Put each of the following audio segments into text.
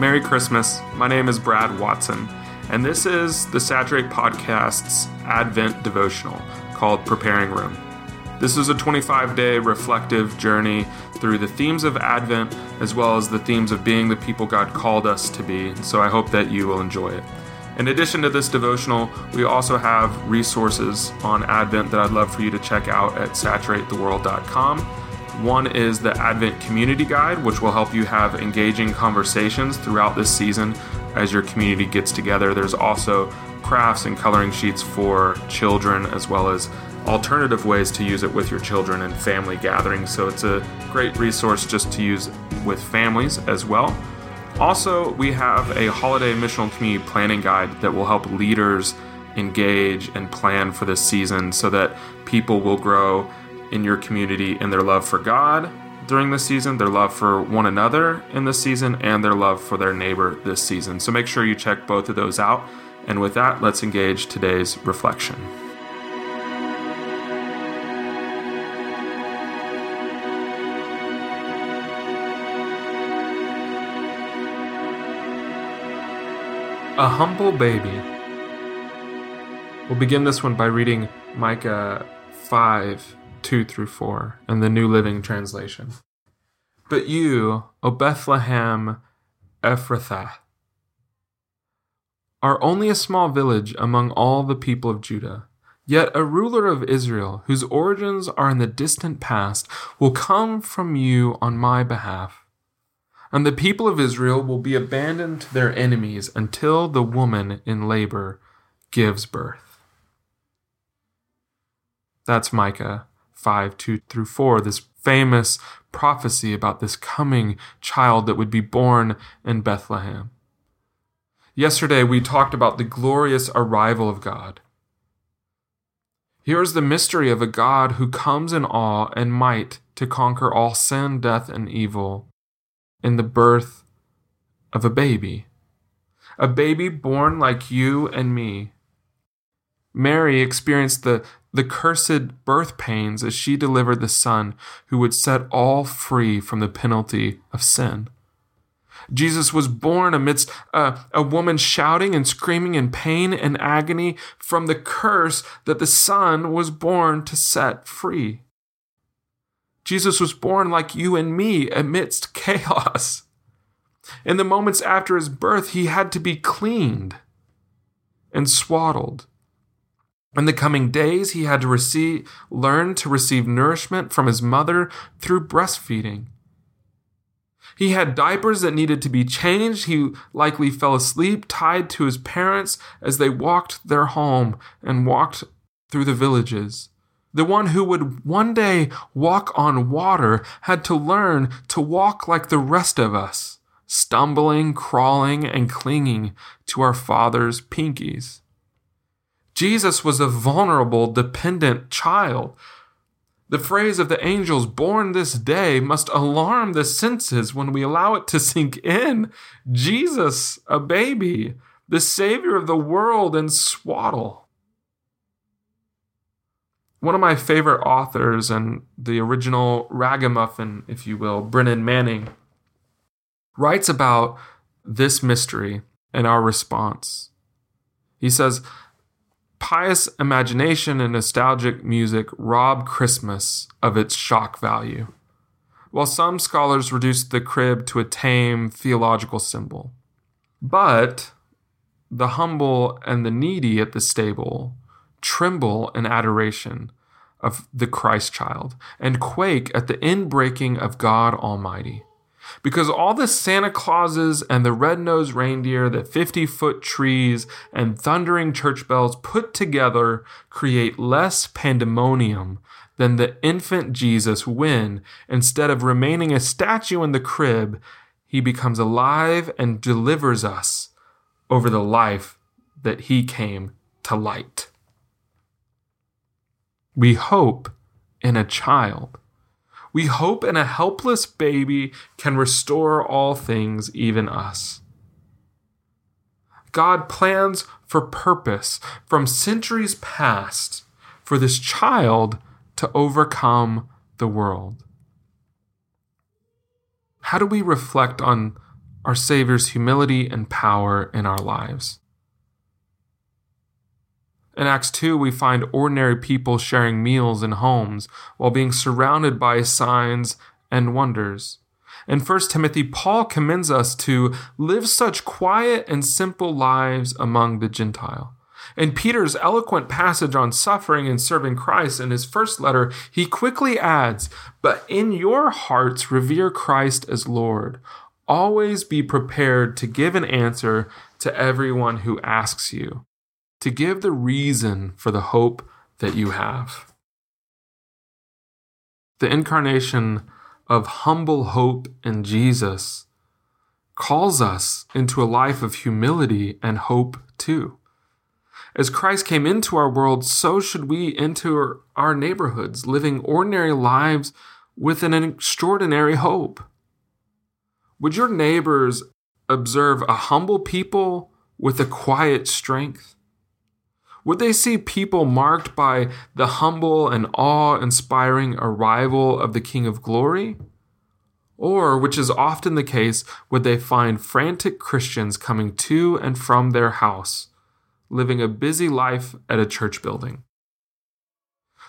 Merry Christmas. My name is Brad Watson, and this is the Saturate Podcast's Advent devotional called Preparing Room. This is a 25 day reflective journey through the themes of Advent as well as the themes of being the people God called us to be, so I hope that you will enjoy it. In addition to this devotional, we also have resources on Advent that I'd love for you to check out at saturatetheworld.com. One is the Advent Community Guide, which will help you have engaging conversations throughout this season as your community gets together. There's also crafts and coloring sheets for children, as well as alternative ways to use it with your children and family gatherings. So it's a great resource just to use with families as well. Also, we have a holiday missional community planning guide that will help leaders engage and plan for this season so that people will grow in your community in their love for God during this season, their love for one another in this season, and their love for their neighbor this season. So make sure you check both of those out. And with that, let's engage today's reflection. A humble baby. We'll begin this one by reading Micah 5 2 through 4 in the New Living Translation. But you, O Bethlehem Ephrathah, are only a small village among all the people of Judah. Yet a ruler of Israel, whose origins are in the distant past, will come from you on my behalf. And the people of Israel will be abandoned to their enemies until the woman in labor gives birth. That's Micah 5 2 through 4, this famous prophecy about this coming child that would be born in Bethlehem. Yesterday, we talked about the glorious arrival of God. Here is the mystery of a God who comes in awe and might to conquer all sin, death, and evil in the birth of a baby. A baby born like you and me. Mary experienced the the cursed birth pains as she delivered the Son who would set all free from the penalty of sin. Jesus was born amidst a, a, woman shouting and screaming in pain and agony from the curse that the Son was born to set free. Jesus was born like you and me amidst chaos. In the moments after his birth, he had to be cleaned and swaddled in the coming days, he had to receive, learn to receive nourishment from his mother through breastfeeding. He had diapers that needed to be changed. He likely fell asleep tied to his parents as they walked their home and walked through the villages. The one who would one day walk on water had to learn to walk like the rest of us, stumbling, crawling, and clinging to our father's pinkies. Jesus was a vulnerable, dependent child. The phrase of the angels born this day must alarm the senses when we allow it to sink in. Jesus, a baby, the Savior of the world, and swaddle. One of my favorite authors and the original ragamuffin, if you will, Brennan Manning, writes about this mystery and our response. He says, pious imagination and nostalgic music rob Christmas of its shock value, while some scholars reduce the crib to a tame theological symbol. But the humble and the needy at the stable tremble in adoration of the Christ child and quake at the inbreaking of God Almighty. Because all the Santa Clauses and the red nosed reindeer, the 50 foot trees, and thundering church bells put together create less pandemonium than the infant Jesus when, instead of remaining a statue in the crib, he becomes alive and delivers us over the life that he came to light. We hope in a child we hope in a helpless baby can restore all things, even us. God plans for purpose from centuries past for this child to overcome the world. How do we reflect on our Savior's humility and power in our lives. In Acts 2, we find ordinary people sharing meals in homes while being surrounded by signs and wonders. In 1 Timothy, Paul commends us to live such quiet and simple lives among the Gentile. In Peter's eloquent passage on suffering and serving Christ in his first letter, he quickly adds, But in your hearts revere Christ as Lord. Always be prepared to give an answer to everyone who asks you, to give the reason for the hope that you have. The incarnation of humble hope in Jesus calls us into a life of humility and hope too. As Christ came into our world, so should we enter our neighborhoods, living ordinary lives with an extraordinary hope. Would your neighbors observe a humble people with a quiet strength? Would they see people marked by the humble and awe inspiring arrival of the King of Glory? Or, which is often the case, would they find frantic Christians coming to and from their house, living a busy life at a church building?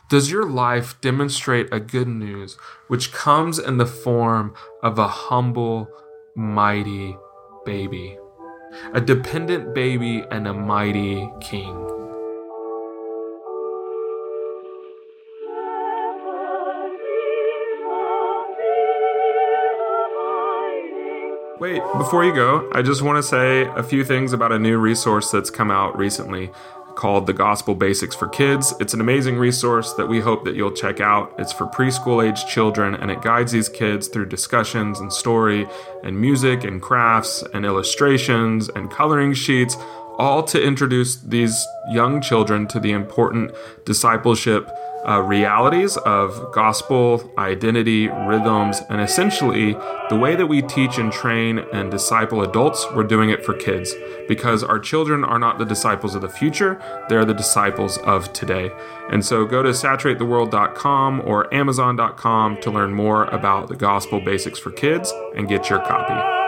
Does your life demonstrate a good news which comes in the form of a humble, mighty baby? A dependent baby and a mighty king. Wait, before you go, I just want to say a few things about a new resource that's come out recently called The Gospel Basics for Kids. It's an amazing resource that we hope that you'll check out. It's for preschool age children and it guides these kids through discussions and story and music and crafts and illustrations and coloring sheets, all to introduce these young children to the important discipleship uh, realities of gospel, identity, rhythms, and essentially the way that we teach and train and disciple adults, we're doing it for kids because our children are not the disciples of the future, they're the disciples of today. And so go to saturatetheworld.com or amazon.com to learn more about the gospel basics for kids and get your copy.